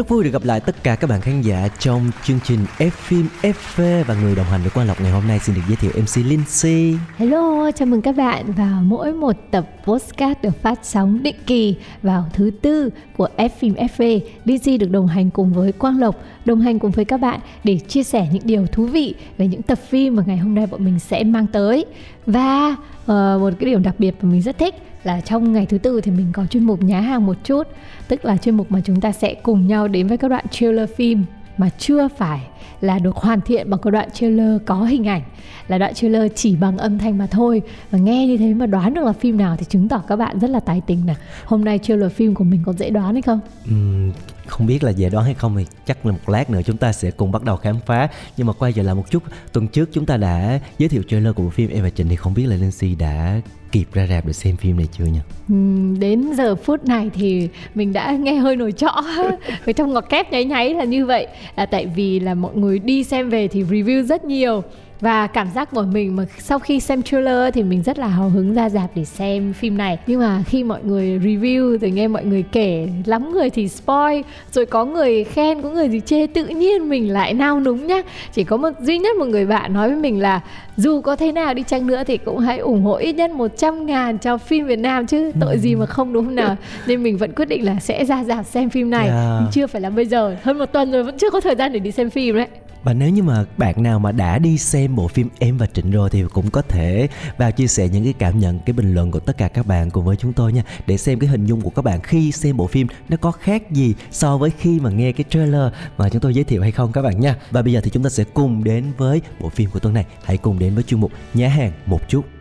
Rất vui được gặp lại tất cả các bạn khán giả trong chương trình F phim FV và người đồng hành với Quang Lộc ngày hôm nay xin được giới thiệu MC Lindsay. Hello, chào mừng các bạn vào mỗi một tập postcard được phát sóng định kỳ vào thứ tư của F phim FV. Lindsay được đồng hành cùng với Quang Lộc, đồng hành cùng với các bạn để chia sẻ những điều thú vị về những tập phim mà ngày hôm nay bọn mình sẽ mang tới. Và uh, một cái điểm đặc biệt mà mình rất thích là trong ngày thứ tư thì mình có chuyên mục nhá hàng một chút, tức là chuyên mục mà chúng ta sẽ cùng nhau đến với các đoạn trailer phim mà chưa phải là được hoàn thiện bằng cái đoạn trailer có hình ảnh là đoạn trailer chỉ bằng âm thanh mà thôi. Và nghe như thế mà đoán được là phim nào thì chứng tỏ các bạn rất là tài tình nè. Hôm nay trailer phim của mình có dễ đoán hay không? Uhm, không biết là dễ đoán hay không thì chắc là một lát nữa chúng ta sẽ cùng bắt đầu khám phá. Nhưng mà quay trở lại một chút tuần trước chúng ta đã giới thiệu trailer của bộ phim Em và Trịnh thì không biết là Lindsay đã kịp ra rạp để xem phim này chưa nhỉ? Ừm, đến giờ phút này thì mình đã nghe hơi nổi trọ. Ở trong ngọt kép nháy nháy là như vậy. Là tại vì là mọi người đi xem về thì review rất nhiều và cảm giác của mình mà sau khi xem trailer thì mình rất là hào hứng ra dạp để xem phim này. Nhưng mà khi mọi người review rồi nghe mọi người kể lắm người thì spoil rồi có người khen có người thì chê tự nhiên mình lại nao núng nhá. Chỉ có một duy nhất một người bạn nói với mình là dù có thế nào đi chăng nữa thì cũng hãy ủng hộ ít nhất 100 ngàn cho phim Việt Nam chứ tội gì mà không đúng không nào? Nên mình vẫn quyết định là sẽ ra dạp xem phim này. Yeah. Nhưng chưa phải là bây giờ hơn một tuần rồi vẫn chưa có thời gian để đi xem phim đấy và nếu như mà bạn nào mà đã đi xem bộ phim Em và Trịnh rồi thì cũng có thể vào chia sẻ những cái cảm nhận, cái bình luận của tất cả các bạn cùng với chúng tôi nha để xem cái hình dung của các bạn khi xem bộ phim nó có khác gì so với khi mà nghe cái trailer mà chúng tôi giới thiệu hay không các bạn nha. Và bây giờ thì chúng ta sẽ cùng đến với bộ phim của tuần này. Hãy cùng đến với chuyên mục nhà hàng một chút.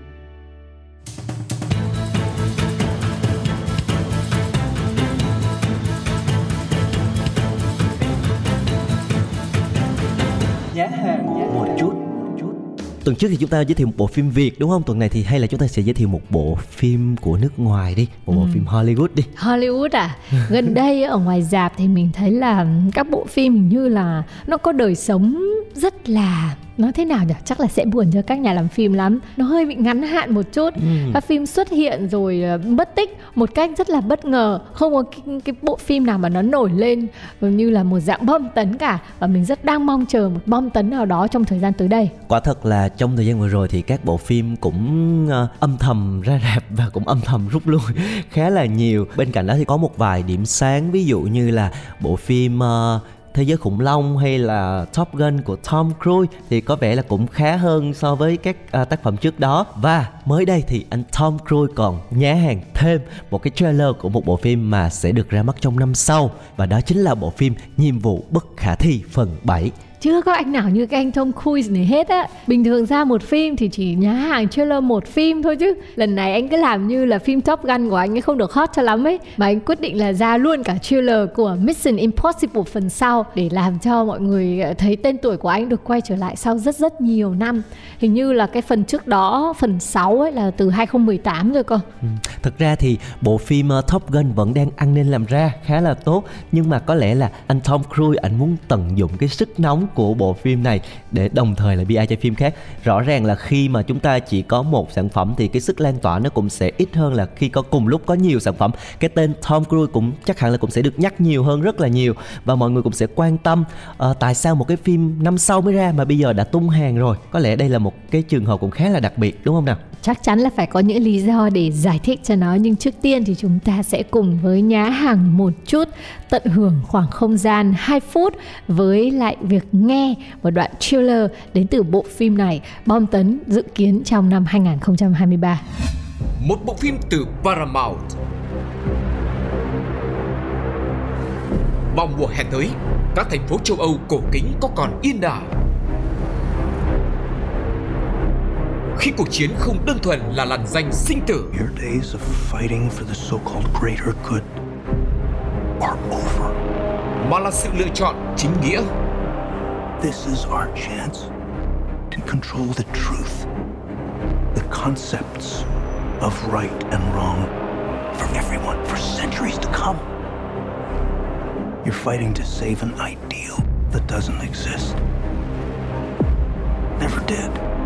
Trước thì chúng ta giới thiệu một bộ phim Việt đúng không? Tuần này thì hay là chúng ta sẽ giới thiệu một bộ phim của nước ngoài đi Một bộ phim Hollywood đi. Hollywood à? Gần đây ở ngoài dạp thì mình thấy là các bộ phim hình như là nó có đời sống rất là nói thế nào nhỉ? Chắc là sẽ buồn cho các nhà làm phim lắm. Nó hơi bị ngắn hạn một chút. Các phim xuất hiện rồi ờ, mất tích một cách rất là bất ngờ. Không có cái, cái bộ phim nào mà nó nổi lên như là một dạng bom tấn cả. Và mình rất đang mong chờ một bom tấn nào đó trong thời gian tới đây. Quả thật là trong thời gian vừa rồi thì các bộ phim cũng ờ, âm thầm ra rạp và cũng âm thầm rút lui khá là nhiều. Bên cạnh đó thì có một vài điểm sáng ví dụ như là bộ phim ờ, Thế giới khủng long hay là Top Gun của Tom Cruise thì có vẻ là cũng khá hơn so với các ờ, tác phẩm trước đó. Và mới đây thì anh Tom Cruise còn nhá hàng thêm một cái trailer của một bộ phim mà sẽ được ra mắt trong năm sau. Và đó chính là bộ phim Nhiệm vụ bất khả thi phần 7 chưa có anh nào như cái anh Tom Cruise này hết á. Bình thường ra một phim thì chỉ nhá hàng trailer một phim thôi chứ. Lần này anh cứ làm như là phim Top Gun của anh ấy không được hot cho lắm ấy. Mà anh quyết định là ra luôn cả trailer của Mission Impossible phần sau để làm cho mọi người ờ, thấy tên tuổi của anh được quay trở lại sau rất rất nhiều năm. Hình như là cái phần trước đó, phần 6 ấy là từ 2018 rồi cơ. Ừ. Thực ra thì bộ phim ờ, Top Gun vẫn đang ăn nên làm ra khá là tốt. Nhưng mà có lẽ là anh Tom Cruise, anh muốn tận dụng cái sức nóng của bộ phim này để đồng thời là PR cho phim khác. Rõ ràng là khi mà chúng ta chỉ có một sản phẩm thì cái sức lan tỏa nó cũng sẽ ít hơn là khi có cùng lúc có nhiều sản phẩm. Cái tên Tom Cruise cũng chắc hẳn là cũng sẽ được nhắc nhiều hơn rất là nhiều và mọi người cũng sẽ quan tâm uh, tại sao một cái phim năm sau mới ra mà bây giờ đã tung hàng rồi. Có lẽ đây là một cái trường hợp cũng khá là đặc biệt đúng không nào? Chắc chắn là phải có những lý do để giải thích cho nó nhưng trước tiên thì chúng ta sẽ cùng với nhá hàng một chút tận hưởng khoảng không gian 2 phút với lại việc nghe một đoạn trailer đến từ bộ phim này bom tấn dự kiến trong năm 2023 Một bộ phim từ Paramount. Vào mùa hè tới, các thành phố châu Âu cổ kính có còn yên ả khi cuộc chiến không đơn thuần là làn danh sinh tử. Your days of fighting for the so-called greater good are over. Mà là sự lựa chọn chính nghĩa. This is our chance to control the truth, the concepts of right and wrong for everyone for centuries to come. You're fighting to save an ideal that doesn't exist. Never did.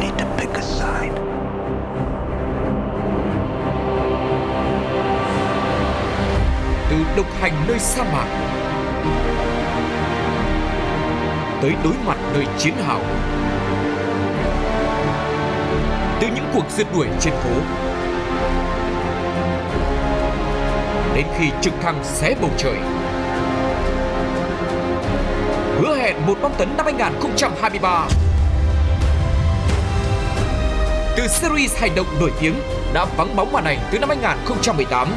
Need to pick a side. Từ độc hành nơi sa mạc, tới đối mặt nơi chiến hào. Từ những cuộc rượt đuổi trên phố, đến khi trực thăng xé bầu trời. Hứa hẹn một bom tấn năm 2023. Từ series hành động nổi tiếng đã vắng bóng màn ảnh từ năm 2018.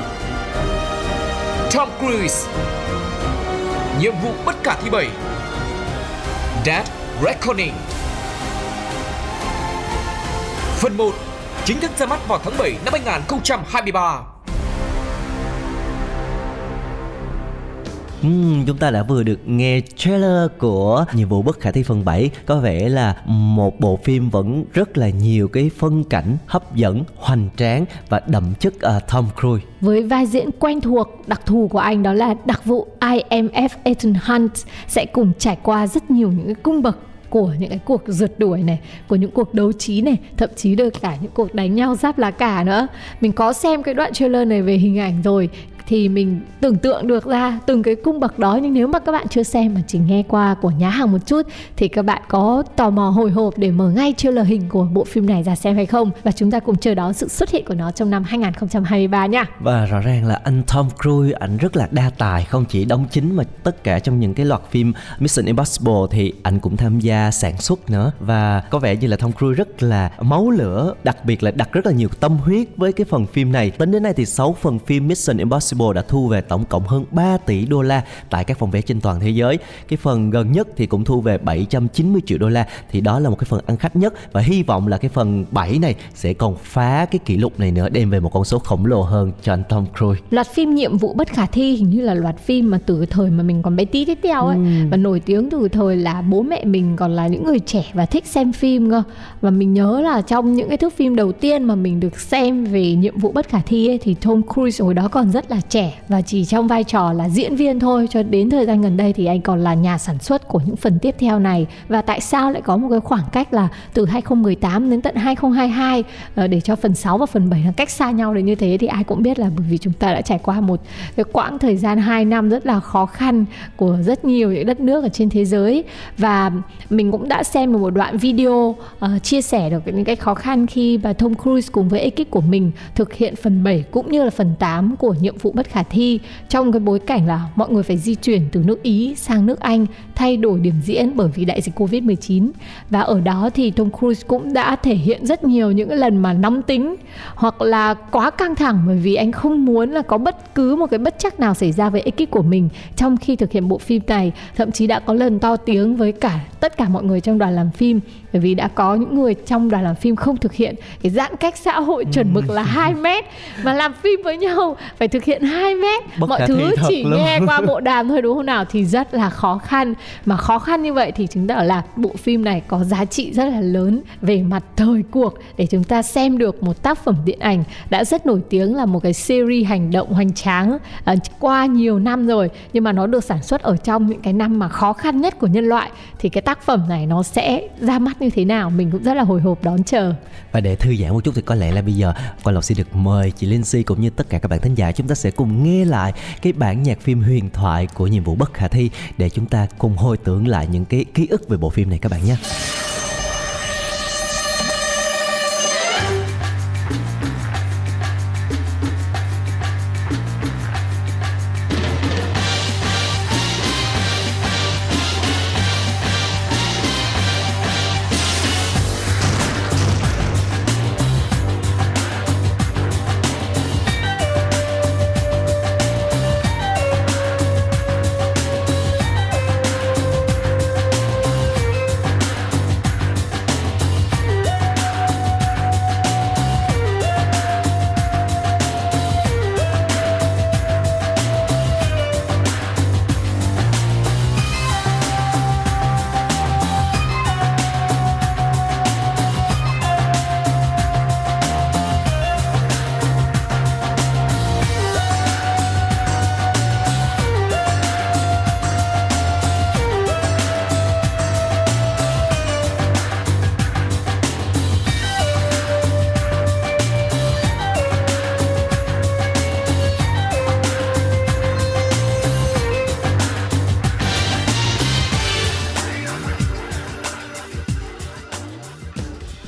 Tom Cruise, Nhiệm vụ bất khả thi 7 Dead Reckoning. Phần 1 chính thức ra mắt vào tháng 7 năm 2023 Uhm, chúng ta đã vừa được nghe trailer của nhiệm vụ bất khả thi phần 7 Có vẻ là một bộ phim vẫn rất là nhiều cái phân cảnh hấp dẫn, hoành tráng và đậm chất uh, Tom Cruise. Với vai diễn quen thuộc đặc thù của anh đó là đặc vụ IMF Ethan Hunt sẽ cùng trải qua rất nhiều những cái cung bậc của những cái cuộc rượt đuổi này của những cuộc đấu trí này thậm chí được cả những cuộc đánh nhau giáp lá cả nữa. Mình có xem cái đoạn trailer này về hình ảnh rồi thì mình tưởng tượng được ra từng cái cung bậc đó, nhưng nếu mà các bạn chưa xem mà chỉ nghe qua của nhá hàng một chút, thì các bạn có tò mò hồi hộp để mở ngay trailer hình của bộ phim này ra xem hay không và chúng ta cùng chờ đón sự xuất hiện của nó trong năm 2023 nha. Và rõ ràng là anh Tom Cruise, ảnh rất là đa tài, không chỉ đóng chính mà tất cả trong những cái loạt phim Mission Impossible thì ảnh cũng tham gia sản xuất nữa và có vẻ như là Tom Cruise rất là máu lửa, đặc biệt là đặt rất là nhiều tâm huyết với cái phần phim này. Tính đến nay thì 6 phần phim Mission Impossible Impossible đã thu về tổng cộng hơn 3 tỷ đô la tại các phòng vé trên toàn thế giới. Cái phần gần nhất thì cũng thu về 790 triệu đô la thì đó là một cái phần ăn khách nhất và hy vọng là cái phần 7 này sẽ còn phá cái kỷ lục này nữa đem về một con số khổng lồ hơn cho anh Tom Cruise. Loạt phim nhiệm vụ bất khả thi hình như là loạt phim mà từ thời mà mình còn bé tí tiếp theo ấy ừ. và nổi tiếng từ thời là bố mẹ mình còn là những người trẻ và thích xem phim cơ và mình nhớ là trong những cái thước phim đầu tiên mà mình được xem về nhiệm vụ bất khả thi ấy, thì Tom Cruise hồi đó còn rất là trẻ và chỉ trong vai trò là diễn viên thôi cho đến thời gian gần đây thì anh còn là nhà sản xuất của những phần tiếp theo này. Và tại sao lại có một cái khoảng cách là từ 2018 đến tận 2022 ờ, để cho phần 6 và phần 7 là cách xa nhau đến như thế thì ai cũng biết là bởi vì chúng ta đã trải qua một cái quãng thời gian 2 năm rất là khó khăn của rất nhiều những đất nước ở trên thế giới. Và mình cũng đã xem được một đoạn video uh, chia sẻ được những cái khó khăn khi bà Tom Cruise cùng với ekip của mình thực hiện phần 7 cũng như là phần 8 của nhiệm vụ bất khả thi trong cái bối cảnh là mọi người phải di chuyển từ nước Ý sang nước Anh thay đổi điểm diễn bởi vì đại dịch Covid-19 và ở đó thì Tom Cruise cũng đã thể hiện rất nhiều những cái lần mà nóng tính hoặc là quá căng thẳng bởi vì anh không muốn là có bất cứ một cái bất chắc nào xảy ra với ekip của mình trong khi thực hiện bộ phim này. Thậm chí đã có lần to tiếng với cả tất cả mọi người trong đoàn làm phim bởi vì đã có những người trong đoàn làm phim không thực hiện. Cái giãn cách xã hội chuẩn mực là 2 mét mà làm phim với nhau phải thực hiện 2 mét. Bất mọi thứ chỉ luôn. nghe qua bộ đàm thôi đúng không nào? Thì rất là khó khăn. Mà khó khăn như vậy thì chứng tỏ là bộ phim này có giá trị rất là lớn về mặt thời cuộc. Để chúng ta xem được một tác phẩm điện ảnh đã rất nổi tiếng là một cái series hành động hoành tráng uh, qua nhiều năm rồi. Nhưng mà nó được sản xuất ở trong những cái năm mà khó khăn nhất của nhân loại. Thì cái tác phẩm này nó sẽ ra mắt như thế nào? Mình cũng rất là hồi hộp đón chờ. Và để thư giãn một chút thì có lẽ là bây giờ quan lộc xin được mời chị Linh Si cũng như tất cả các bạn thính giả chúng ta sẽ cùng nghe lại cái bản nhạc phim huyền thoại của nhiệm vụ bất khả thi để chúng ta cùng hồi tưởng lại những cái ký ức về bộ phim này các bạn nhé.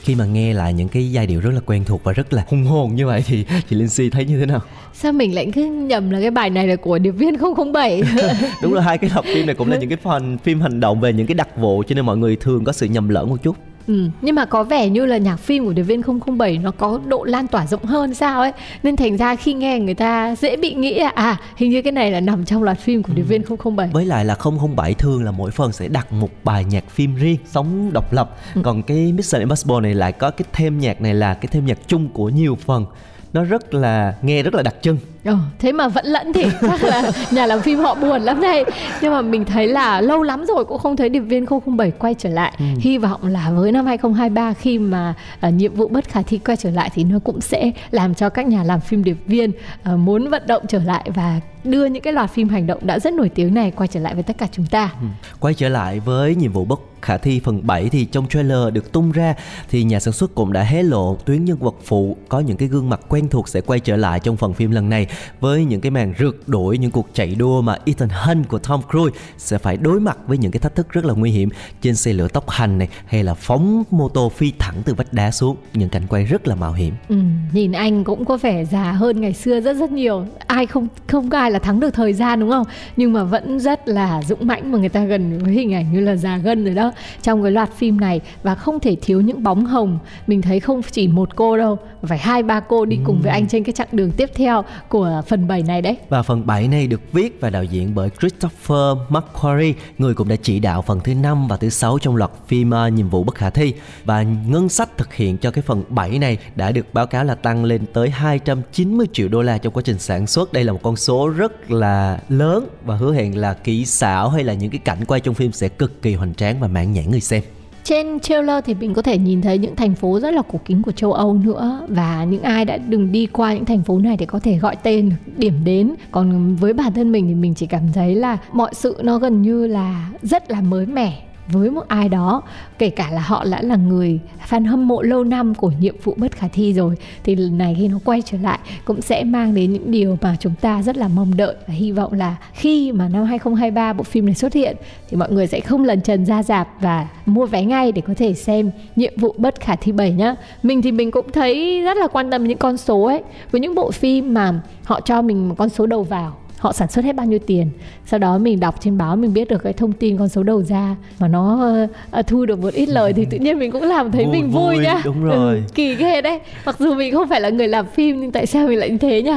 Khi mà nghe lại những cái giai điệu rất là quen thuộc và rất là hùng hồn như vậy thì chị Linh Si thấy như thế nào? Sao mình lại cứ nhầm là cái bài này là của điệp viên 007 đúng là hai cái tập phim này cũng là những cái phần phim hành động về những cái đặc vụ cho nên mọi người thường có sự nhầm lẫn một chút Ừ, nhưng mà có vẻ như là nhạc phim của Điệp viên 007 nó có độ lan tỏa rộng hơn sao ấy. Nên thành ra khi nghe người ta dễ bị nghĩ là à hình như cái này là nằm trong loạt phim của Điệp viên 007 Với lại là 007 thường là mỗi phần sẽ đặt một bài nhạc phim riêng, sống độc lập. Ừ. Còn cái Mission Impossible này lại có cái thêm nhạc này là cái thêm nhạc chung của nhiều phần. Nó rất là nghe rất là đặc trưng Ờ, thế mà vẫn lẫn thì chắc là nhà làm phim họ buồn lắm đây nhưng mà mình thấy là lâu lắm rồi cũng không thấy điệp viên 007 quay trở lại ừ. hy vọng là với năm 2023 khi mà uh, nhiệm vụ bất khả thi quay trở lại thì nó cũng sẽ làm cho các nhà làm phim điệp viên uh, muốn vận động trở lại và đưa những cái loạt phim hành động đã rất nổi tiếng này quay trở lại với tất cả chúng ta. Ừ. Quay trở lại với nhiệm vụ bất khả thi phần 7 thì trong trailer được tung ra thì nhà sản xuất cũng đã hé lộ tuyến nhân vật phụ có những cái gương mặt quen thuộc sẽ quay trở lại trong phần phim lần này với những cái màn rượt đuổi những cuộc chạy đua mà Ethan Hunt của Tom Cruise sẽ phải đối mặt với những cái thách thức rất là nguy hiểm trên xe lửa tốc hành này hay là phóng mô tô phi thẳng từ vách đá xuống những cảnh quay rất là mạo hiểm. Ừ, nhìn anh cũng có vẻ già hơn ngày xưa rất rất nhiều. Ai không không có ai là thắng được thời gian đúng không? Nhưng mà vẫn rất là dũng mãnh mà người ta gần với hình ảnh như là già gân rồi đó trong cái loạt phim này và không thể thiếu những bóng hồng. Mình thấy không chỉ một cô đâu, phải hai ba cô đi ừ. cùng với anh trên cái chặng đường tiếp theo của phần 7 này đấy. Và phần 7 này được viết và đạo diễn bởi Christopher McQuarrie, người cũng đã chỉ đạo phần thứ 5 và thứ 6 trong loạt phim uh, Nhiệm vụ bất khả thi. Và ngân sách thực hiện cho cái phần 7 này đã được báo cáo là tăng lên tới 290 triệu đô la trong quá trình sản xuất. Đây là một con số rất là lớn và hứa hẹn là kỹ xảo hay là những cái cảnh quay trong phim sẽ cực kỳ hoành tráng và mãn nhãn người xem trên trailer thì mình có thể nhìn thấy những thành phố rất là cổ kính của châu Âu nữa. Và những ai đã đừng đi qua những thành phố này thì có thể gọi tên điểm đến. Còn với bản thân mình thì mình chỉ cảm thấy là mọi sự nó gần như là rất là mới mẻ với một ai đó, kể cả là họ đã là người fan hâm mộ lâu năm của nhiệm vụ bất khả thi rồi, thì lần này khi nó quay trở lại cũng sẽ mang đến những điều mà chúng ta rất là mong đợi và hy vọng là khi mà năm 2023 bộ phim này xuất hiện thì mọi người sẽ không lần trần, ra dạp và mua vé ngay để có thể xem nhiệm vụ bất khả thi 7 nhá. Mình thì mình cũng thấy rất là quan tâm những con số ấy, với những bộ phim mà họ cho mình một con số đầu vào họ sản xuất hết bao nhiêu tiền. Sau đó mình đọc trên báo mình biết được cái thông tin con số đầu ra mà nó uh, thu được một ít lời thì tự nhiên mình cũng làm thấy vui, mình vui, vui nhá. đúng rồi. Ừ, kỳ ghê đấy. Mặc dù mình không phải là người làm phim nhưng tại sao mình lại như thế nhỉ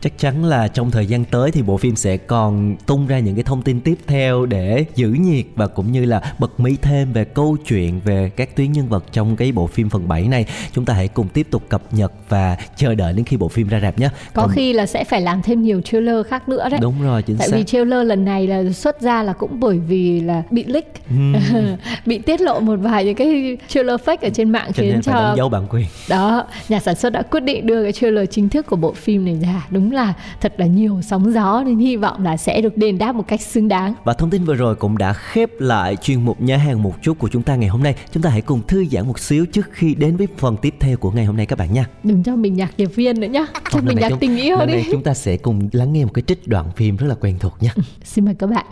chắc chắn là trong thời gian tới thì bộ phim sẽ còn tung ra những cái thông tin tiếp theo để giữ nhiệt và cũng như là bật mí thêm về câu chuyện về các tuyến nhân vật trong cái bộ phim phần 7 này. Chúng ta hãy cùng tiếp tục cập nhật và chờ đợi đến khi bộ phim ra rạp nhé. Có Còn... khi là sẽ phải làm thêm nhiều trailer khác nữa đấy. Đúng rồi chính tại xác. vì trailer lần này là xuất ra là cũng bởi vì là bị leak. Uhm. bị tiết lộ một vài những cái trailer fake ở trên mạng cho khiến cho dấu bản quyền. Đó nhà sản xuất đã quyết định đưa cái trailer chính thức của bộ phim này ra. Đúng đúng là thật là nhiều sóng gió nên hy vọng là sẽ được đền đáp một cách xứng đáng. Và thông tin vừa rồi cũng đã khép lại chuyên mục nhà hàng một chút của chúng ta ngày hôm nay. Chúng ta hãy cùng thư giãn một xíu trước khi đến với phần tiếp theo của ngày hôm nay các bạn nha. Đừng cho mình nhạc điệp viên nữa nhá. Cho mình nhạc chúng, tình yêu đi. chúng ta sẽ cùng lắng nghe một cái trích đoạn phim rất là quen thuộc nha. Ừ, xin mời các bạn.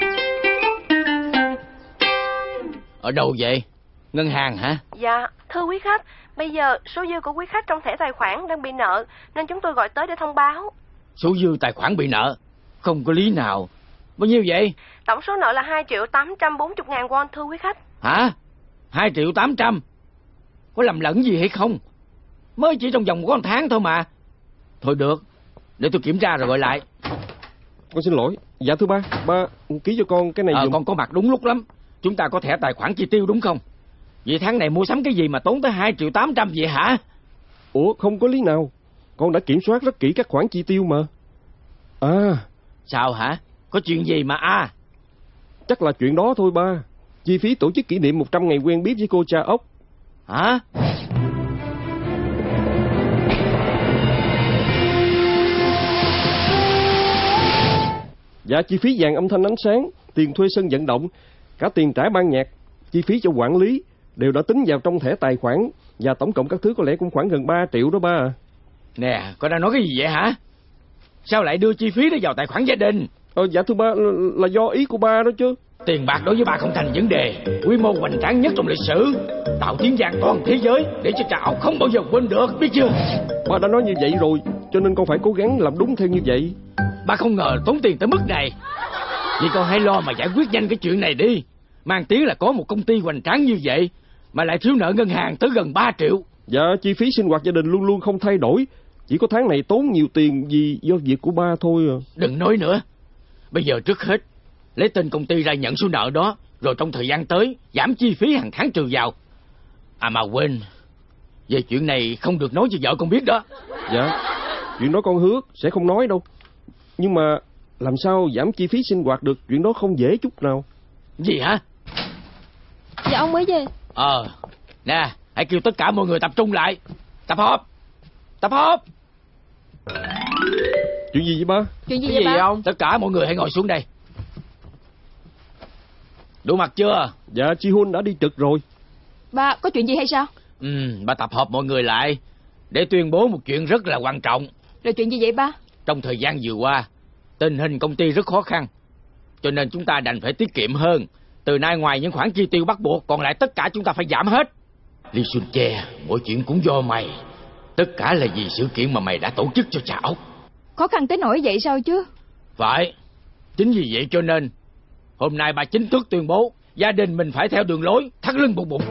Ở đâu vậy? Ngân hàng hả? Dạ, thưa quý khách, bây giờ số dư của quý khách trong thẻ tài khoản đang bị nợ nên chúng tôi gọi tới để thông báo. Số dư tài khoản bị nợ. Không có lý nào. Bao nhiêu vậy? Tổng số nợ là 2 triệu 840 ngàn won thưa quý khách. Hả? 2 triệu 800? Có lầm lẫn gì hay không? Mới chỉ trong vòng một tháng thôi mà. Thôi được, để tôi kiểm tra rồi gọi lại. Con xin lỗi. Dạ thưa ba, ba ký cho con cái này Ờ, dùng... con có mặt đúng lúc lắm. Chúng ta có thẻ tài khoản chi tiêu đúng không? Vậy tháng này mua sắm cái gì mà tốn tới 2 triệu 800 vậy hả? Ủa không có lý nào. Con đã kiểm soát rất kỹ các khoản chi tiêu mà. À. Sao hả? Có chuyện gì mà à? Chắc là chuyện đó thôi ba. Chi phí tổ chức kỷ niệm 100 ngày quen biết với cô cha ốc. Hả? Dạ chi phí dàn âm thanh ánh sáng, tiền thuê sân vận động, cả tiền trả ban nhạc, chi phí cho quản lý đều đã tính vào trong thẻ tài khoản và tổng cộng các thứ có lẽ cũng khoảng gần 3 triệu đó ba Nè, con đang nói cái gì vậy hả? Sao lại đưa chi phí đó vào tài khoản gia đình? Ờ, dạ thưa ba là, là do ý của ba đó chứ. Tiền bạc đối với bà không thành vấn đề. Quy mô hoành tráng nhất trong lịch sử. Tạo tiếng vang toàn thế giới Để cho trà ốc không bao giờ quên được Biết chưa? Ba đã nói như vậy rồi Cho nên con phải cố gắng làm đúng theo như vậy. Ba không ngờ tốn tiền tới mức này. Vậy con hãy lo mà giải quyết nhanh cái chuyện này đi. Mang tiếng là có một công ty hoành tráng như vậy Mà lại thiếu nợ ngân hàng tới gần 3 triệu. Dạ chi phí sinh hoạt gia đình luôn luôn không thay đổi Chỉ có tháng này tốn nhiều tiền vì do việc của ba thôi à. Đừng nói nữa. Bây giờ trước hết Lấy tên công ty ra nhận số nợ đó Rồi trong thời gian tới Giảm chi phí hàng tháng trừ vào. À mà quên Về chuyện này không được nói cho vợ con biết đó. Dạ Chuyện đó con hứa sẽ không nói đâu. Nhưng mà làm sao giảm chi phí sinh hoạt được Chuyện đó không dễ chút nào. Gì hả? Dạ ông mới về. Ờ Nè hãy kêu tất cả mọi người tập trung lại. Tập họp Tập họp Chuyện gì vậy ba? Chuyện gì vậy ba? Tất cả mọi người hãy ngồi xuống đây. Đủ mặt chưa? Dạ Chi Hun đã đi trực rồi. Ba có chuyện gì hay sao? Ừ Ba tập hợp mọi người lại. Để tuyên bố một chuyện rất là quan trọng. Rồi chuyện gì vậy ba? Trong thời gian vừa qua Tình hình công ty rất khó khăn. Cho nên chúng ta đành phải tiết kiệm hơn. Từ nay ngoài những khoản chi tiêu bắt buộc Còn lại tất cả chúng ta phải giảm hết. Lý Xuân Che Mọi chuyện cũng do mày Tất cả là vì sự kiện mà mày đã tổ chức cho trà ốc Khó khăn tới nỗi vậy sao chứ Phải Chính vì vậy cho nên Hôm nay bà chính thức tuyên bố Gia đình mình phải theo đường lối Thắt lưng buộc bụng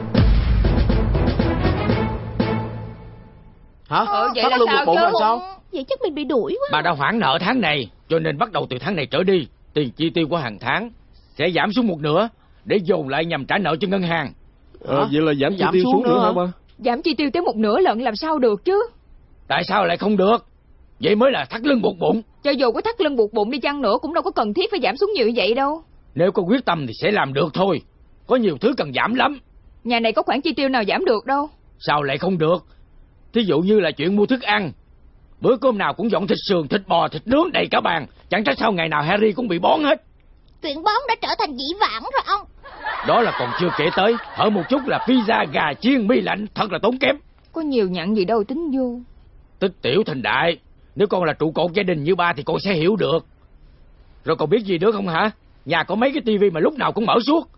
Hả? Ờ, vậy Thắt là lưng sao buộc bụng chứ? là sao? Vậy chắc mình bị đuổi quá Bà đã hoãn nợ tháng này Cho nên bắt đầu từ tháng này trở đi Tiền chi tiêu của hàng tháng Sẽ giảm xuống một nửa Để dồn lại nhằm trả nợ cho ngân hàng ờ, Hả? Vậy là giảm chi Giảm tiêu xuống xuống nữa nữa hả hả? ba Giảm chi tiêu tới một nửa lận làm sao được chứ? Tại sao lại không được? Vậy mới là thắt lưng buộc bụng. Cho dù có thắt lưng buộc bụng đi chăng nữa Cũng đâu có cần thiết phải giảm xuống nhiều như vậy đâu. Nếu có quyết tâm thì sẽ làm được thôi. Có nhiều thứ cần giảm lắm. Nhà này có khoản chi tiêu nào giảm được đâu? Sao lại không được? Thí dụ như là chuyện mua thức ăn. Bữa cơm nào cũng dọn thịt sườn, thịt bò, thịt nướng đầy cả bàn. Chẳng trách sao ngày nào Harry cũng bị bón hết Chuyện bón đã trở thành dĩ vãng rồi ông. Đó là còn chưa kể tới Hở một chút là pizza, gà chiên, mì lạnh Thật là tốn kém. Có nhiều nhặn gì đâu tính vô. Tích tiểu thành đại Nếu con là trụ cột gia đình như ba thì con sẽ hiểu được. Rồi còn biết gì nữa không hả? Nhà có mấy cái tivi mà lúc nào cũng mở suốt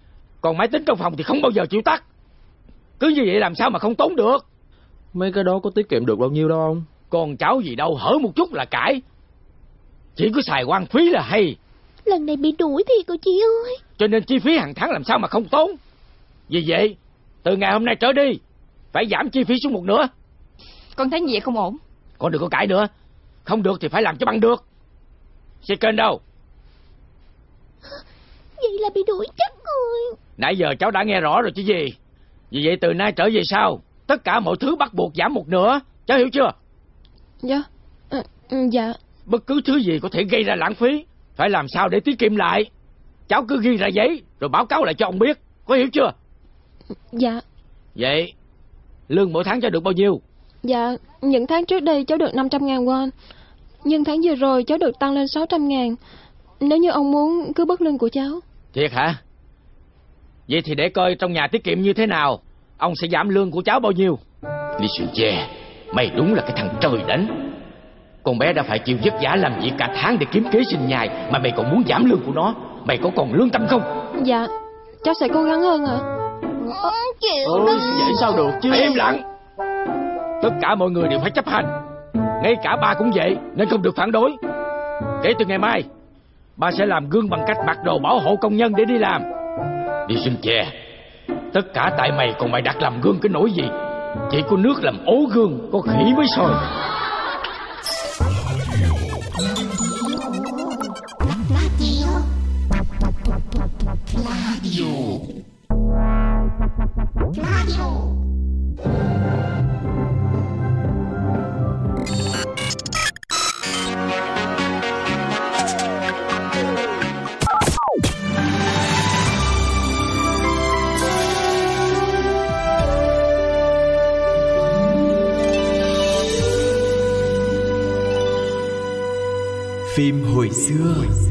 Còn máy tính trong phòng thì không bao giờ chịu tắt. Cứ như vậy làm sao mà không tốn được? Mấy cái đó có tiết kiệm được bao nhiêu đâu ông? Con cháu gì đâu hở một chút là cãi. Chỉ có xài quan phí là hay Lần này bị đuổi thì cô chị ơi. Cho nên chi phí hàng tháng làm sao mà không tốn? Vì vậy Từ ngày hôm nay trở đi Phải giảm chi phí xuống một nửa. Con thấy như vậy không ổn. Con đừng có cãi nữa. Không được thì phải làm cho bằng được. Xe kênh đâu? Vậy là bị đuổi chắc rồi. Nãy giờ cháu đã nghe rõ rồi chứ gì. Vì vậy từ nay trở về sau Tất cả mọi thứ bắt buộc giảm một nửa. Cháu hiểu chưa? Dạ. Dạ. Bất cứ thứ gì có thể gây ra lãng phí Phải làm sao để tiết kiệm lại? Cháu cứ ghi ra giấy Rồi báo cáo lại cho ông biết. Có hiểu chưa? Dạ, Vậy Lương mỗi tháng cho được bao nhiêu? Dạ, những tháng trước đây cháu được 500 ngàn won. Nhưng tháng vừa rồi cháu được tăng lên 600 ngàn. Nếu như ông muốn cứ bớt lương của cháu. Thiệt hả? Vậy thì để coi trong nhà tiết kiệm như thế nào Ông sẽ giảm lương của cháu bao nhiêu? Lý Xuân Chè Mày đúng là cái thằng trời đánh Con bé đã phải chịu vất vả làm việc cả tháng để kiếm kế sinh nhai Mà mày còn muốn giảm lương của nó. Mày có còn lương tâm không? Dạ, cháu sẽ cố gắng hơn ạ. Ờ, chịu Ôi, vậy sao được chứ? Im lặng. Tất cả mọi người đều phải chấp hành. Ngay cả ba cũng vậy Nên không được phản đối. Kể từ ngày mai Ba sẽ làm gương bằng cách mặc đồ bảo hộ công nhân để đi làm. Đi xin chè. Tất cả tại mày còn mày đặt làm gương cái nỗi gì? Chỉ có nước làm ố gương Có khỉ mới soi Phim hồi xưa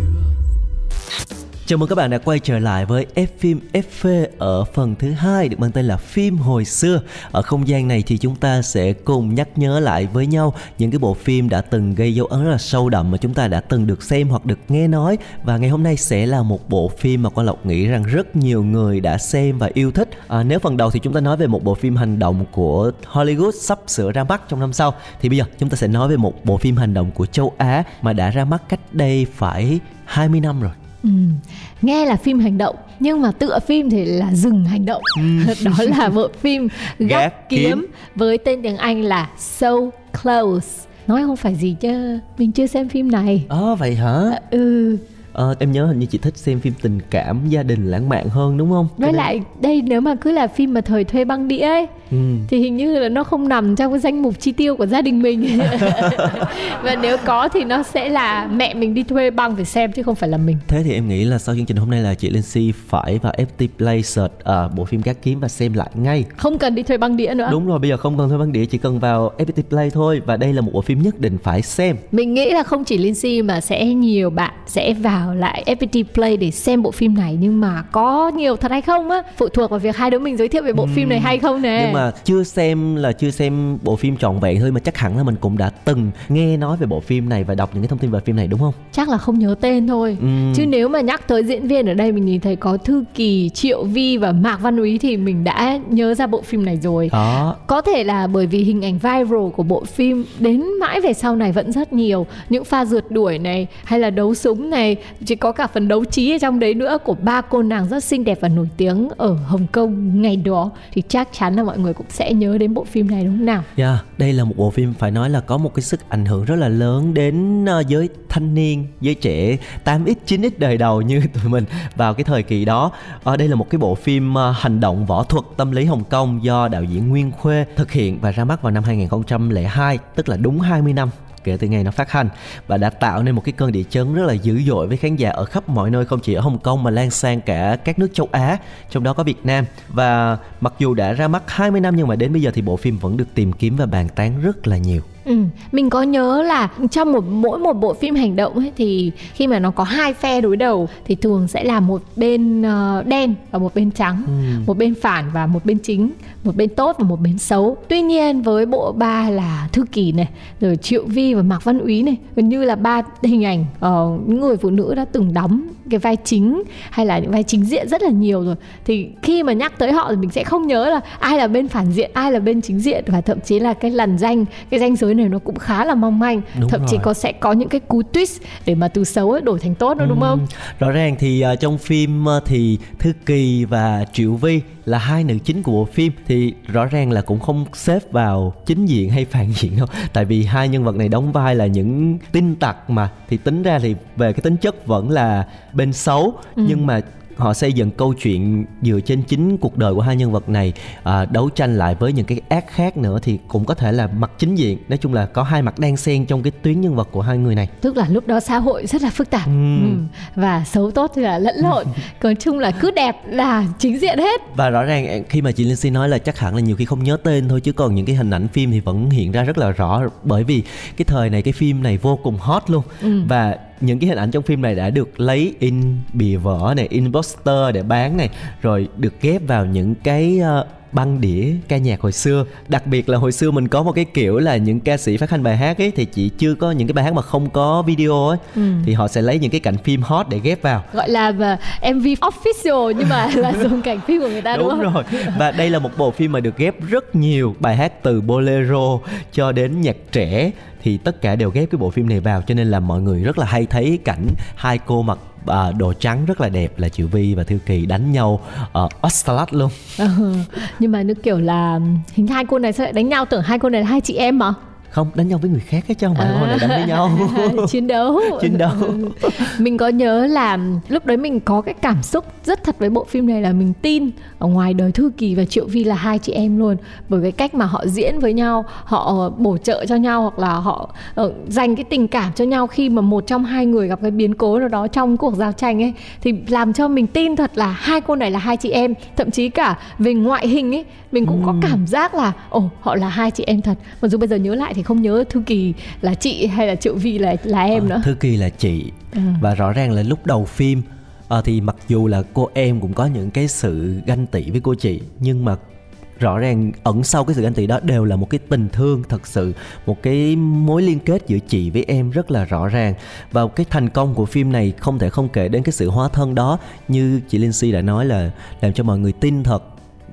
Chào mừng các bạn đã quay trở lại với F phim FV ở phần thứ hai được mang tên là phim hồi xưa. Ở không gian này thì chúng ta sẽ cùng nhắc nhớ lại với nhau những cái bộ phim đã từng gây dấu ấn rất là sâu đậm mà chúng ta đã từng được xem hoặc được nghe nói và ngày hôm nay sẽ là một bộ phim mà Quang Lộc nghĩ rằng rất nhiều người đã xem và yêu thích. À, nếu phần đầu thì chúng ta nói về một bộ phim hành động của Hollywood sắp sửa ra mắt trong năm sau thì bây giờ chúng ta sẽ nói về một bộ phim hành động của châu Á mà đã ra mắt cách đây phải 20 năm rồi. Ừ. Nghe là phim hành động nhưng mà tựa phim thì là dừng hành động. Đó là bộ phim Gác kiếm. Kiếm. với tên tiếng Anh là So Close. Nói không phải gì chứ mình chưa xem phim này. Ờ vậy hả? Ừ. Ờ, em nhớ hình như chị thích xem phim tình cảm gia đình lãng mạn hơn đúng không? Với lại đây nếu mà cứ là phim mà thời thuê băng đĩa ấy ừ. thì hình như là nó không nằm trong cái danh mục chi tiêu của gia đình mình và nếu có thì nó sẽ là mẹ mình đi thuê băng để xem chứ không phải là mình Thế thì em nghĩ là sau chương trình hôm nay là chị Linh Si phải vào FT Play search uh, bộ phim Gác Kiếm và xem lại ngay. không cần đi thuê băng đĩa nữa Đúng rồi, bây giờ không cần thuê băng đĩa chỉ cần vào FPT Play thôi và đây là một bộ phim nhất định phải xem. mình nghĩ là không chỉ Lindsay mà sẽ nhiều bạn sẽ vào lại FPT Play để xem bộ phim này. Nhưng mà có nhiều thật hay không á? Phụ thuộc vào việc hai đứa mình giới thiệu về bộ phim này hay không nè. Nhưng mà chưa xem là chưa xem bộ phim trọn vẹn thôi mà chắc hẳn là mình cũng đã từng nghe nói về bộ phim này và đọc những cái thông tin về phim này đúng không? chắc là không nhớ tên thôi. Ừm. chứ nếu mà nhắc tới diễn viên ở đây mình nhìn thấy có Thư Kỳ, Triệu Vi và Mạc Văn Úy thì mình đã nhớ ra bộ phim này rồi. Đó. có thể là bởi vì hình ảnh viral của bộ phim đến mãi về sau này vẫn rất nhiều. Những pha rượt đuổi này hay là đấu súng này chỉ có cả phần đấu trí ở trong đấy nữa của ba cô nàng rất xinh đẹp và nổi tiếng ở Hồng Kông. Ngày đó thì chắc chắn là mọi người cũng sẽ nhớ đến bộ phim này đúng không nào? Yeah, đây là một bộ phim phải nói là có một cái sức ảnh hưởng rất là lớn đến ờ, giới thanh niên, giới trẻ 8x, 9x đời đầu như tụi mình vào cái thời kỳ đó. À, đây là một cái bộ phim ờ, hành động võ thuật tâm lý Hồng Kông do đạo diễn Nguyên Khuê thực hiện và ra mắt vào năm 2002, tức là đúng 20 năm kể từ ngày nó phát hành. Và đã tạo nên một cái cơn địa chấn rất là dữ dội với khán giả ở khắp mọi nơi, không chỉ ở Hồng Kông mà lan sang cả các nước châu Á, trong đó có Việt Nam. Và mặc dù đã ra mắt 20 năm nhưng mà đến bây giờ thì bộ phim vẫn được tìm kiếm và bàn tán rất là nhiều. Ừ, mình có nhớ là trong một mỗi một bộ phim hành động ấy thì khi mà nó có hai phe đối đầu thì thường sẽ là một bên ờ, đen và một bên trắng, một bên phản và một bên chính, một bên tốt và một bên xấu. Tuy nhiên với bộ ba là Thư Kỳ này, rồi Triệu Vi và Mạc Văn Úy này, gần như là ba hình ảnh ờ, những người phụ nữ đã từng đóng cái vai chính hay là những vai chính diện rất là nhiều rồi. Thì khi mà nhắc tới họ thì mình sẽ không nhớ là ai là bên phản diện, ai là bên chính diện và thậm chí là cái lần danh, cái danh giới này nó cũng khá là mong manh. Đúng thậm chí rồi. có sẽ có những cái cú twist để mà từ xấu ấy đổi thành tốt nữa đúng không? Rõ ràng thì ờ, trong phim ờ, thì Thư Kỳ và Triệu Vi là hai nữ chính của bộ phim thì rõ ràng là cũng không xếp vào chính diện hay phản diện đâu. Tại vì hai nhân vật này đóng vai là những tin tặc mà thì tính ra thì về cái tính chất vẫn là bên xấu. Ừ. nhưng mà họ xây dựng câu chuyện dựa trên chính cuộc đời của hai nhân vật này à, đấu tranh lại với những cái ác khác nữa thì cũng có thể là mặt chính diện. Nói chung là có hai mặt đan xen trong cái tuyến nhân vật của hai người này. Tức là lúc đó xã hội rất là phức tạp. Ừm. Ừ. và xấu tốt thì là lẫn lộn. Còn chung là cứ đẹp là chính diện hết. Và rõ ràng khi mà chị Linh Si nói là chắc hẳn là nhiều khi không nhớ tên thôi chứ còn những cái hình ảnh phim thì vẫn hiện ra rất là rõ. Bởi vì cái thời này cái phim này vô cùng hot luôn. Ừ. và những cái hình ảnh trong phim này đã được lấy in bìa vở này, in poster để bán này, rồi được ghép vào những cái ờ, băng đĩa ca nhạc hồi xưa. Đặc biệt là hồi xưa mình có một cái kiểu là những ca sĩ phát hành bài hát ấy thì chỉ chưa có những cái bài hát mà không có video ấy. Ừ. thì họ sẽ lấy những cái cảnh phim hot để ghép vào. Gọi là mà MV official nhưng mà là dùng cảnh phim của người ta đúng, đúng không? rồi. Và đây là một bộ phim mà được ghép rất nhiều bài hát từ bolero cho đến nhạc trẻ. Thì tất cả đều ghép cái bộ phim này vào cho nên là mọi người rất là hay thấy cảnh hai cô mặc à, đồ trắng rất là đẹp là Triệu Vi và Thư Kỳ đánh nhau ở Ostalat luôn. Ừ, nhưng mà nó kiểu là hình hai cô này sao lại đánh nhau tưởng hai cô này là hai chị em mà không đánh nhau với người khác ấy chứ không phải À. là đánh với nhau. Chiến đấu. Chiến đấu. Mình có nhớ là lúc đấy mình có cái cảm xúc rất thật với bộ phim này là mình tin ở ngoài đời Thư Kỳ và Triệu Vi là hai chị em luôn. Bởi cái cách mà họ diễn với nhau họ bổ trợ cho nhau hoặc là họ ờ, dành cái tình cảm cho nhau khi mà một trong hai người gặp cái biến cố nào đó trong cuộc giao tranh ấy thì làm cho mình tin thật là hai cô này là hai chị em. Thậm chí cả về ngoại hình ấy mình cũng có cảm giác là ồ họ là hai chị em thật. Mặc dù bây giờ nhớ lại thì không nhớ Thư Kỳ là chị hay là Triệu Vi là là em nữa? Thư Kỳ là chị. Ừ. và rõ ràng là lúc đầu phim à, thì mặc dù là cô em cũng có những cái sự ganh tị với cô chị nhưng mà rõ ràng ẩn sau cái sự ganh tị đó đều là một cái tình thương thật sự một cái mối liên kết giữa chị với em rất là rõ ràng. Và cái thành công của phim này không thể không kể đến cái sự hóa thân đó. Như chị Linh Si đã nói là làm cho mọi người tin thật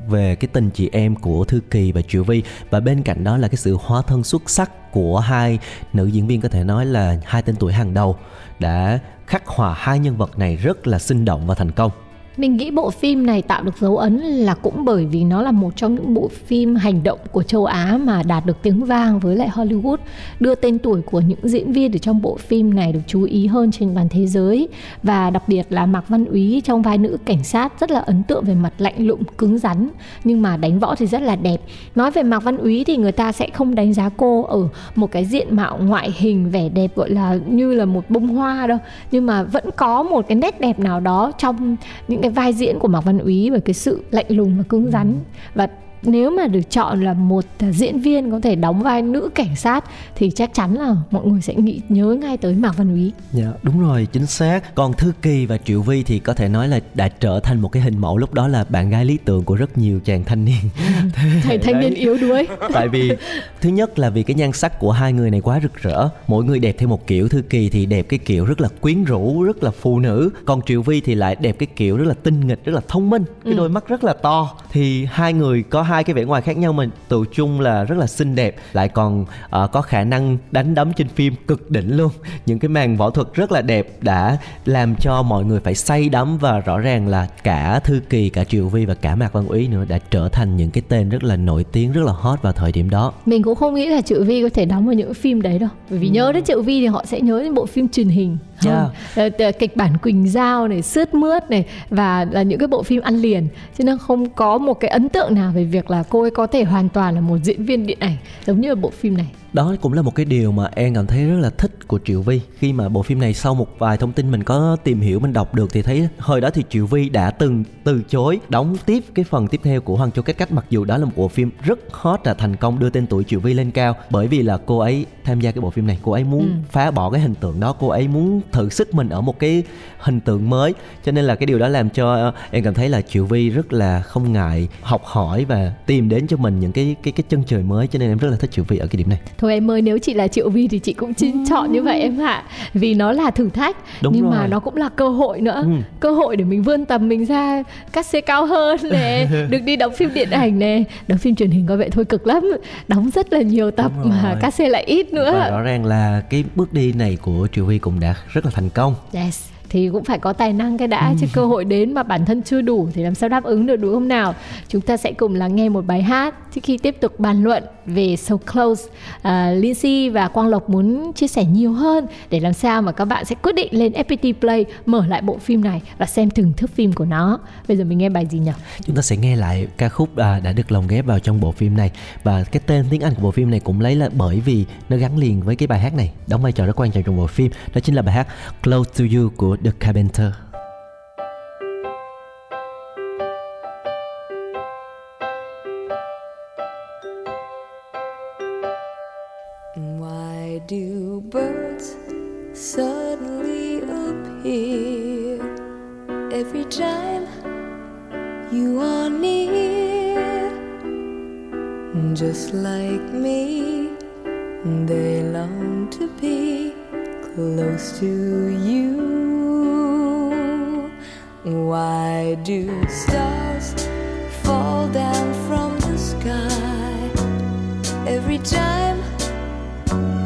về cái tình chị em của Thư Kỳ và Triệu Vi. Và bên cạnh đó là cái sự hóa thân xuất sắc của hai nữ diễn viên có thể nói là hai tên tuổi hàng đầu đã khắc họa hai nhân vật này rất là sinh động và thành công mình nghĩ bộ phim này tạo được dấu ấn là cũng bởi vì nó là một trong những bộ phim hành động của châu Á mà đạt được tiếng vang với lại Hollywood, đưa tên tuổi của những diễn viên ở trong bộ phim này được chú ý hơn trên toàn thế giới và đặc biệt là Mạc Văn Úy trong vai nữ cảnh sát rất là ấn tượng về mặt lạnh lùng, cứng rắn nhưng mà đánh võ thì rất là đẹp. Nói về Mạc Văn Úy thì người ta sẽ không đánh giá cô ở một cái diện mạo ngoại hình vẻ đẹp gọi là như là một bông hoa đâu, nhưng mà vẫn có một cái nét đẹp nào đó trong những cái vai diễn của Mạc Văn Úy về cái sự lạnh lùng và cứng rắn. Và nếu mà được chọn là một diễn viên có thể đóng vai nữ cảnh sát thì chắc chắn là mọi người sẽ nghĩ nhớ ngay tới Mạc Văn Úy. Dạ đúng rồi chính xác. Còn Thư Kỳ và Triệu Vi thì có thể nói là đã trở thành một cái hình mẫu lúc đó là bạn gái lý tưởng của rất nhiều chàng thanh niên. Thành thanh niên yếu đuối. Tại vì thứ nhất là vì cái nhan sắc của hai người này quá rực rỡ. Mỗi người đẹp theo một kiểu. Thư Kỳ thì đẹp cái kiểu rất là quyến rũ, rất là phụ nữ. Còn Triệu Vi thì lại đẹp cái kiểu rất là tinh nghịch, rất là thông minh. Cái ừ. đôi mắt rất là to. Thì hai người có hai hai cái vẻ ngoài khác nhau mà tự chung là rất là xinh đẹp lại còn uh, có khả năng đánh đấm trên phim cực đỉnh luôn. Những cái màn võ thuật rất là đẹp đã làm cho mọi người phải say đắm và rõ ràng là cả thư kỳ cả triệu vi và cả mạc văn úy nữa đã trở thành những cái tên rất là nổi tiếng rất là hot vào thời điểm đó. Mình cũng không nghĩ là triệu vi có thể đóng vào những phim đấy đâu. Bởi vì ừ. nhớ đến triệu vi thì họ sẽ nhớ đến bộ phim truyền hình yeah. Kịch bản Quỳnh Giao này, Sướt Mướt này và là những cái bộ phim ăn liền. Cho nên không có một cái ấn tượng nào về việc là cô ấy có thể hoàn toàn là một diễn viên điện ảnh giống như là bộ phim này đó cũng là một cái điều mà em cảm thấy rất là thích của Triệu Vi khi mà bộ phim này sau một vài thông tin mình có tìm hiểu mình đọc được thì thấy hồi đó thì Triệu Vi đã từng từ chối đóng tiếp cái phần tiếp theo của Hoàng Châu Cách Cách mặc dù đó là một bộ phim rất hot và thành công đưa tên tuổi Triệu Vi lên cao bởi vì là cô ấy tham gia cái bộ phim này. Cô ấy muốn ừ. phá bỏ cái hình tượng đó cô ấy muốn thử sức mình ở một cái hình tượng mới. Cho nên là cái điều đó làm cho em cảm thấy là Triệu Vi rất là không ngại học hỏi và tìm đến cho mình những cái cái cái chân trời mới. Cho nên em rất là thích Triệu Vi ở cái điểm này thôi em ơi nếu chị là triệu vi thì chị cũng xin chọn như vậy em ạ. Vì nó là thử thách Đúng nhưng rồi. mà nó cũng là cơ hội nữa. Ừ. cơ hội để mình vươn tầm mình ra cắt xê cao hơn nè được đi đóng phim điện ảnh nè. Đóng phim truyền hình có vẻ thôi cực lắm. Đóng rất là nhiều tập mà cắt xê lại ít nữa. Và rõ ràng là cái bước đi này của triệu vi cũng đã rất là thành công. Yes thì cũng phải có tài năng cái đã chứ cơ hội đến mà bản thân chưa đủ thì làm sao đáp ứng được đúng không nào? Chúng ta sẽ cùng lắng nghe một bài hát trước khi tiếp tục bàn luận về So Close. Uh, Lindsay và Quang Lộc muốn chia sẻ nhiều hơn để làm sao mà các bạn sẽ quyết định lên FPT Play mở lại bộ phim này và xem thưởng thức phim của nó. Bây giờ mình nghe bài gì nhỉ? Chúng ta sẽ nghe lại ca khúc à, đã được lồng ghép vào trong bộ phim này. Và cái tên tiếng Anh của bộ phim này cũng lấy là bởi vì nó gắn liền với cái bài hát này. Đóng vai trò rất quan trọng trong bộ phim. Đó chính là bài hát Close to You của The Carpenter Why do birds suddenly appear every time you are near? Just like me, they long to be close to you. Why do stars fall down from the sky every time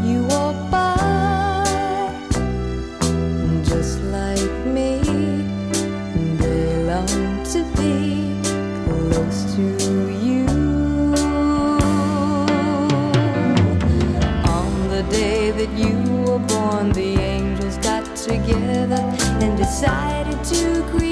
you walk by? Just like me, they long to be close to you. On the day that you were born, the angels got together and decided to create.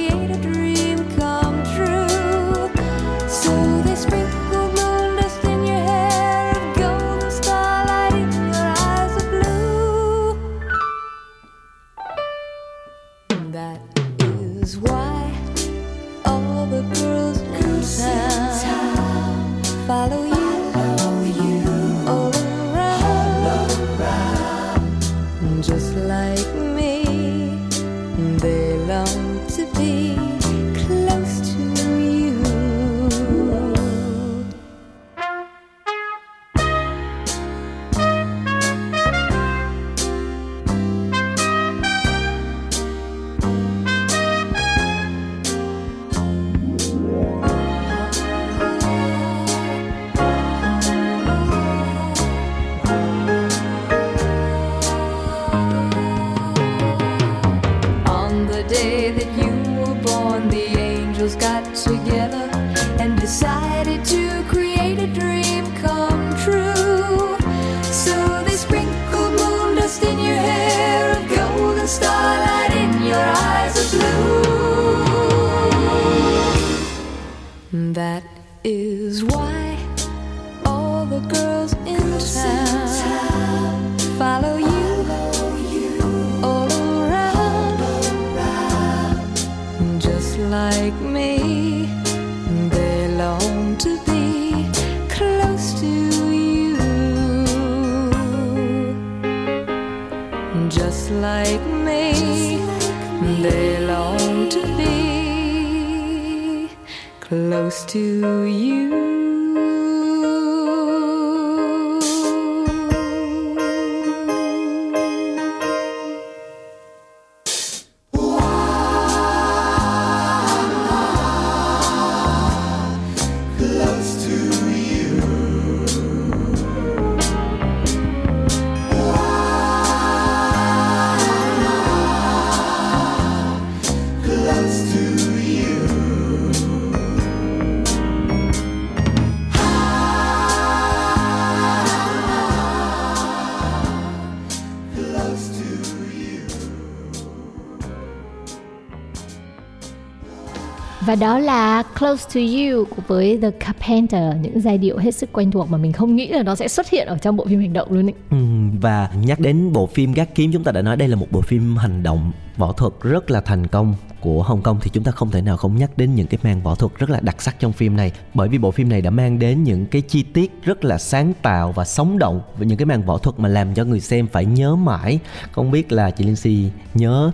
Và đó là Close to You với The Carpenter Những giai điệu hết sức quen thuộc mà mình không nghĩ là nó sẽ xuất hiện ở trong bộ phim hành động luôn ấy Ừ, và nhắc đến bộ phim Gác Kiếm chúng ta đã nói đây là một bộ phim hành động võ thuật rất là thành công của Hồng Kông thì chúng ta không thể nào không nhắc đến những cái màn võ thuật rất là đặc sắc trong phim này bởi vì bộ phim này đã mang đến những cái chi tiết rất là sáng tạo và sống động với những cái màn võ thuật mà làm cho người xem phải nhớ mãi. Không biết là chị Linh Si nhớ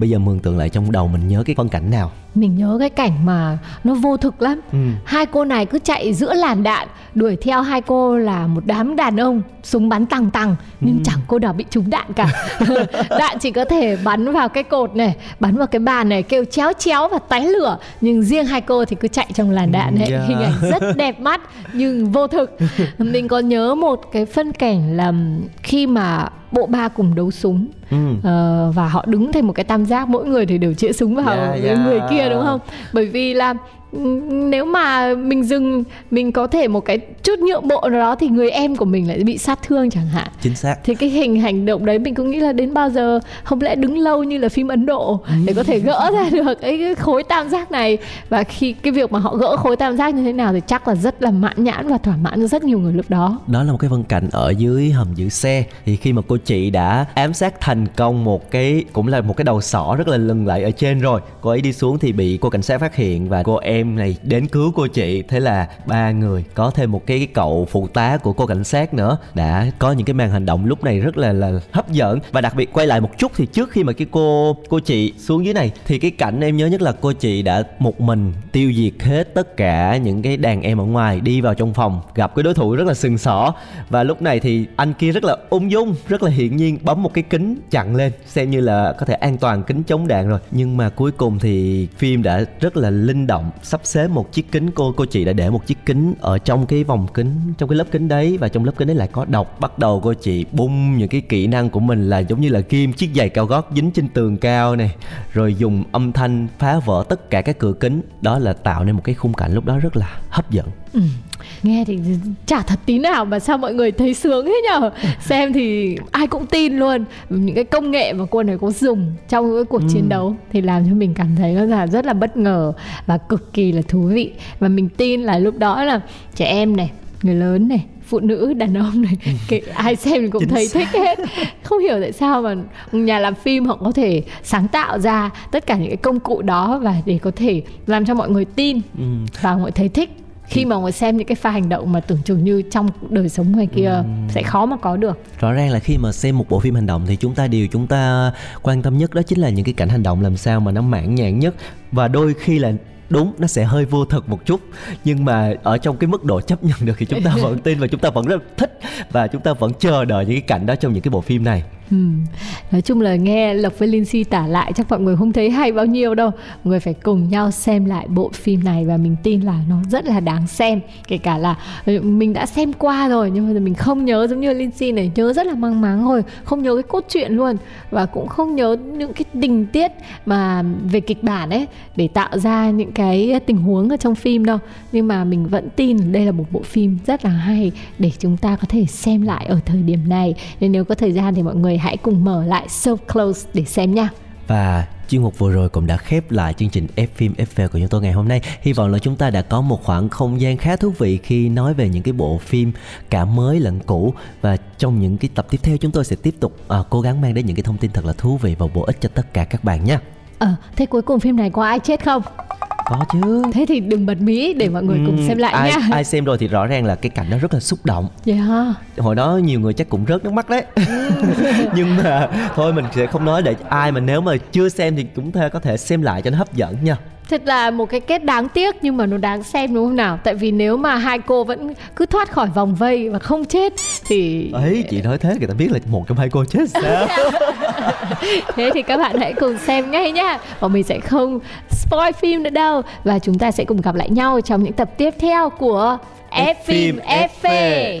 bây giờ mường tượng lại trong đầu mình nhớ cái phân cảnh nào? Mình nhớ cái cảnh mà nó vô thực lắm Ừ. Hai cô này cứ chạy giữa làn đạn Đuổi theo hai cô là một đám đàn ông Súng bắn tăng tăng Nhưng Ừ. chẳng cô nào bị trúng đạn cả Đạn chỉ có thể bắn vào cái cột này Bắn vào cái bàn này kêu chéo chéo và tóe lửa Nhưng riêng hai cô thì cứ chạy trong làn đạn ấy Yeah. Hình ảnh rất đẹp mắt nhưng vô thực Mình có nhớ một cái phân cảnh là khi mà bộ ba cùng đấu súng Ừ. Ờ, và họ đứng thành một cái tam giác mỗi người thì đều chĩa súng vào Yeah, yeah. người kia đúng không bởi vì là nếu mà mình dừng mình có thể một cái chút nhượng bộ nào đó thì người em của mình lại bị sát thương chẳng hạn. Chính xác. Thì cái hình hành động đấy mình cũng nghĩ là đến bao giờ không lẽ đứng lâu như là phim Ấn Độ để có thể gỡ ra được cái, cái khối tam giác này? Và khi cái việc mà họ gỡ khối tam giác như thế nào thì chắc là rất là mãn nhãn và thỏa mãn cho rất nhiều người lúc đó. Đó là một cái phân cảnh ở dưới hầm giữ xe. Thì khi mà cô chị đã ám sát thành công một cái cũng là một cái đầu sỏ rất là lừng lại ở trên rồi cô ấy đi xuống thì bị cô cảnh sát phát hiện và cô em em này đến cứu cô chị. Thế là ba người có thêm một cái cậu phụ tá của cô cảnh sát nữa, đã có những cái màn hành động lúc này rất là là hấp dẫn. Và đặc biệt quay lại một chút thì trước khi mà cái cô cô chị xuống dưới này, thì cái cảnh em nhớ nhất là cô chị đã một mình tiêu diệt hết tất cả những cái đàn em ở ngoài đi vào trong phòng, gặp cái đối thủ rất là sừng sỏ. Và lúc này thì anh kia rất là ung dung, rất là hiển nhiên bấm một cái kính chặn lên, xem như là có thể an toàn kính chống đạn rồi. Nhưng mà cuối cùng thì phim đã rất là linh động sắp xếp một chiếc kính. Cô cô chị đã để một chiếc kính ở trong cái vòng kính, trong cái lớp kính đấy. Và trong lớp kính đấy lại có độc bắt đầu cô chị bung những cái kỹ năng của mình là giống như là kim, chiếc giày cao gót dính trên tường cao này, rồi dùng âm thanh phá vỡ tất cả các cửa kính. Đó là tạo nên một cái khung cảnh lúc đó rất là hấp dẫn. Ừ. Nghe thì chả thật tí nào mà sao mọi người thấy sướng thế nhở? Xem thì ai cũng tin luôn. Những cái công nghệ mà cô này có dùng trong cái cuộc chiến đấu Thì làm cho mình cảm thấy là rất là bất ngờ Và cực kỳ là thú vị. Và mình tin là lúc đó là trẻ em này, người lớn này phụ nữ đàn ông này cái, ai xem thì cũng Chính thấy xác. thích hết. Không hiểu tại sao mà nhà làm phim họ có thể sáng tạo ra tất cả những cái công cụ đó và để có thể làm cho mọi người tin Ừ. và mọi người thấy thích khi mà mọi xem những cái pha hành động mà tưởng chừng như trong đời sống ngoài kia sẽ khó mà có được. Rõ ràng là khi mà xem một bộ phim hành động thì chúng ta điều chúng ta quan tâm nhất đó chính là những cái cảnh hành động làm sao mà nó mãn nhãn nhất. Và đôi khi là đúng nó sẽ hơi vô thực một chút nhưng mà ở trong cái mức độ chấp nhận được thì chúng ta vẫn tin và chúng ta vẫn rất thích và chúng ta vẫn chờ đợi những cái cảnh đó trong những cái bộ phim này Ừ. Nói chung là nghe Lộc với Linh Si tả lại chắc mọi người không thấy hay bao nhiêu đâu. Mọi người phải cùng nhau xem lại bộ phim này và mình tin là nó rất là đáng xem. Kể cả là ừ, mình đã xem qua rồi nhưng mà mình không nhớ giống như Linh Si này Nhớ rất là mang máng thôi, không nhớ cái cốt truyện luôn Và cũng không nhớ những cái tình tiết mà về kịch bản ấy Để tạo ra những cái tình huống ở trong phim đâu. Nhưng mà mình vẫn tin đây là một bộ phim rất là hay Để chúng ta có thể xem lại ở thời điểm này. Nên nếu có thời gian thì mọi người hãy cùng mở lại So Close để xem nha và chuyên mục vừa rồi cũng đã khép lại chương trình F phim FV của chúng tôi ngày hôm nay. Hy vọng là chúng ta đã có một khoảng không gian khá thú vị khi nói về những cái bộ phim cả mới lẫn cũ và trong những cái tập tiếp theo chúng tôi sẽ tiếp tục à, cố gắng mang đến những cái thông tin thật là thú vị và bổ ích cho tất cả các bạn nhé. Ờ, thế cuối cùng phim này có ai chết không? Có chứ. Thế thì đừng bật mí để mọi người cùng Ừm, xem lại ai, nha. Ai xem rồi thì rõ ràng là cái cảnh nó rất là xúc động. Yeah. hồi đó nhiều người chắc cũng rớt nước mắt đấy nhưng mà thôi mình sẽ không nói để ai mà nếu mà chưa xem thì cũng thể có thể xem lại cho nó hấp dẫn nha Thật là một cái kết đáng tiếc nhưng mà nó đáng xem đúng không nào? Tại vì nếu mà hai cô vẫn cứ thoát khỏi vòng vây và không chết thì ấy chị nói thế người ta biết là một trong hai cô chết sao thế thì các bạn hãy cùng xem ngay nhá. Và mình sẽ không spoil phim nữa đâu và chúng ta sẽ cùng gặp lại nhau trong những tập tiếp theo của F phim FV.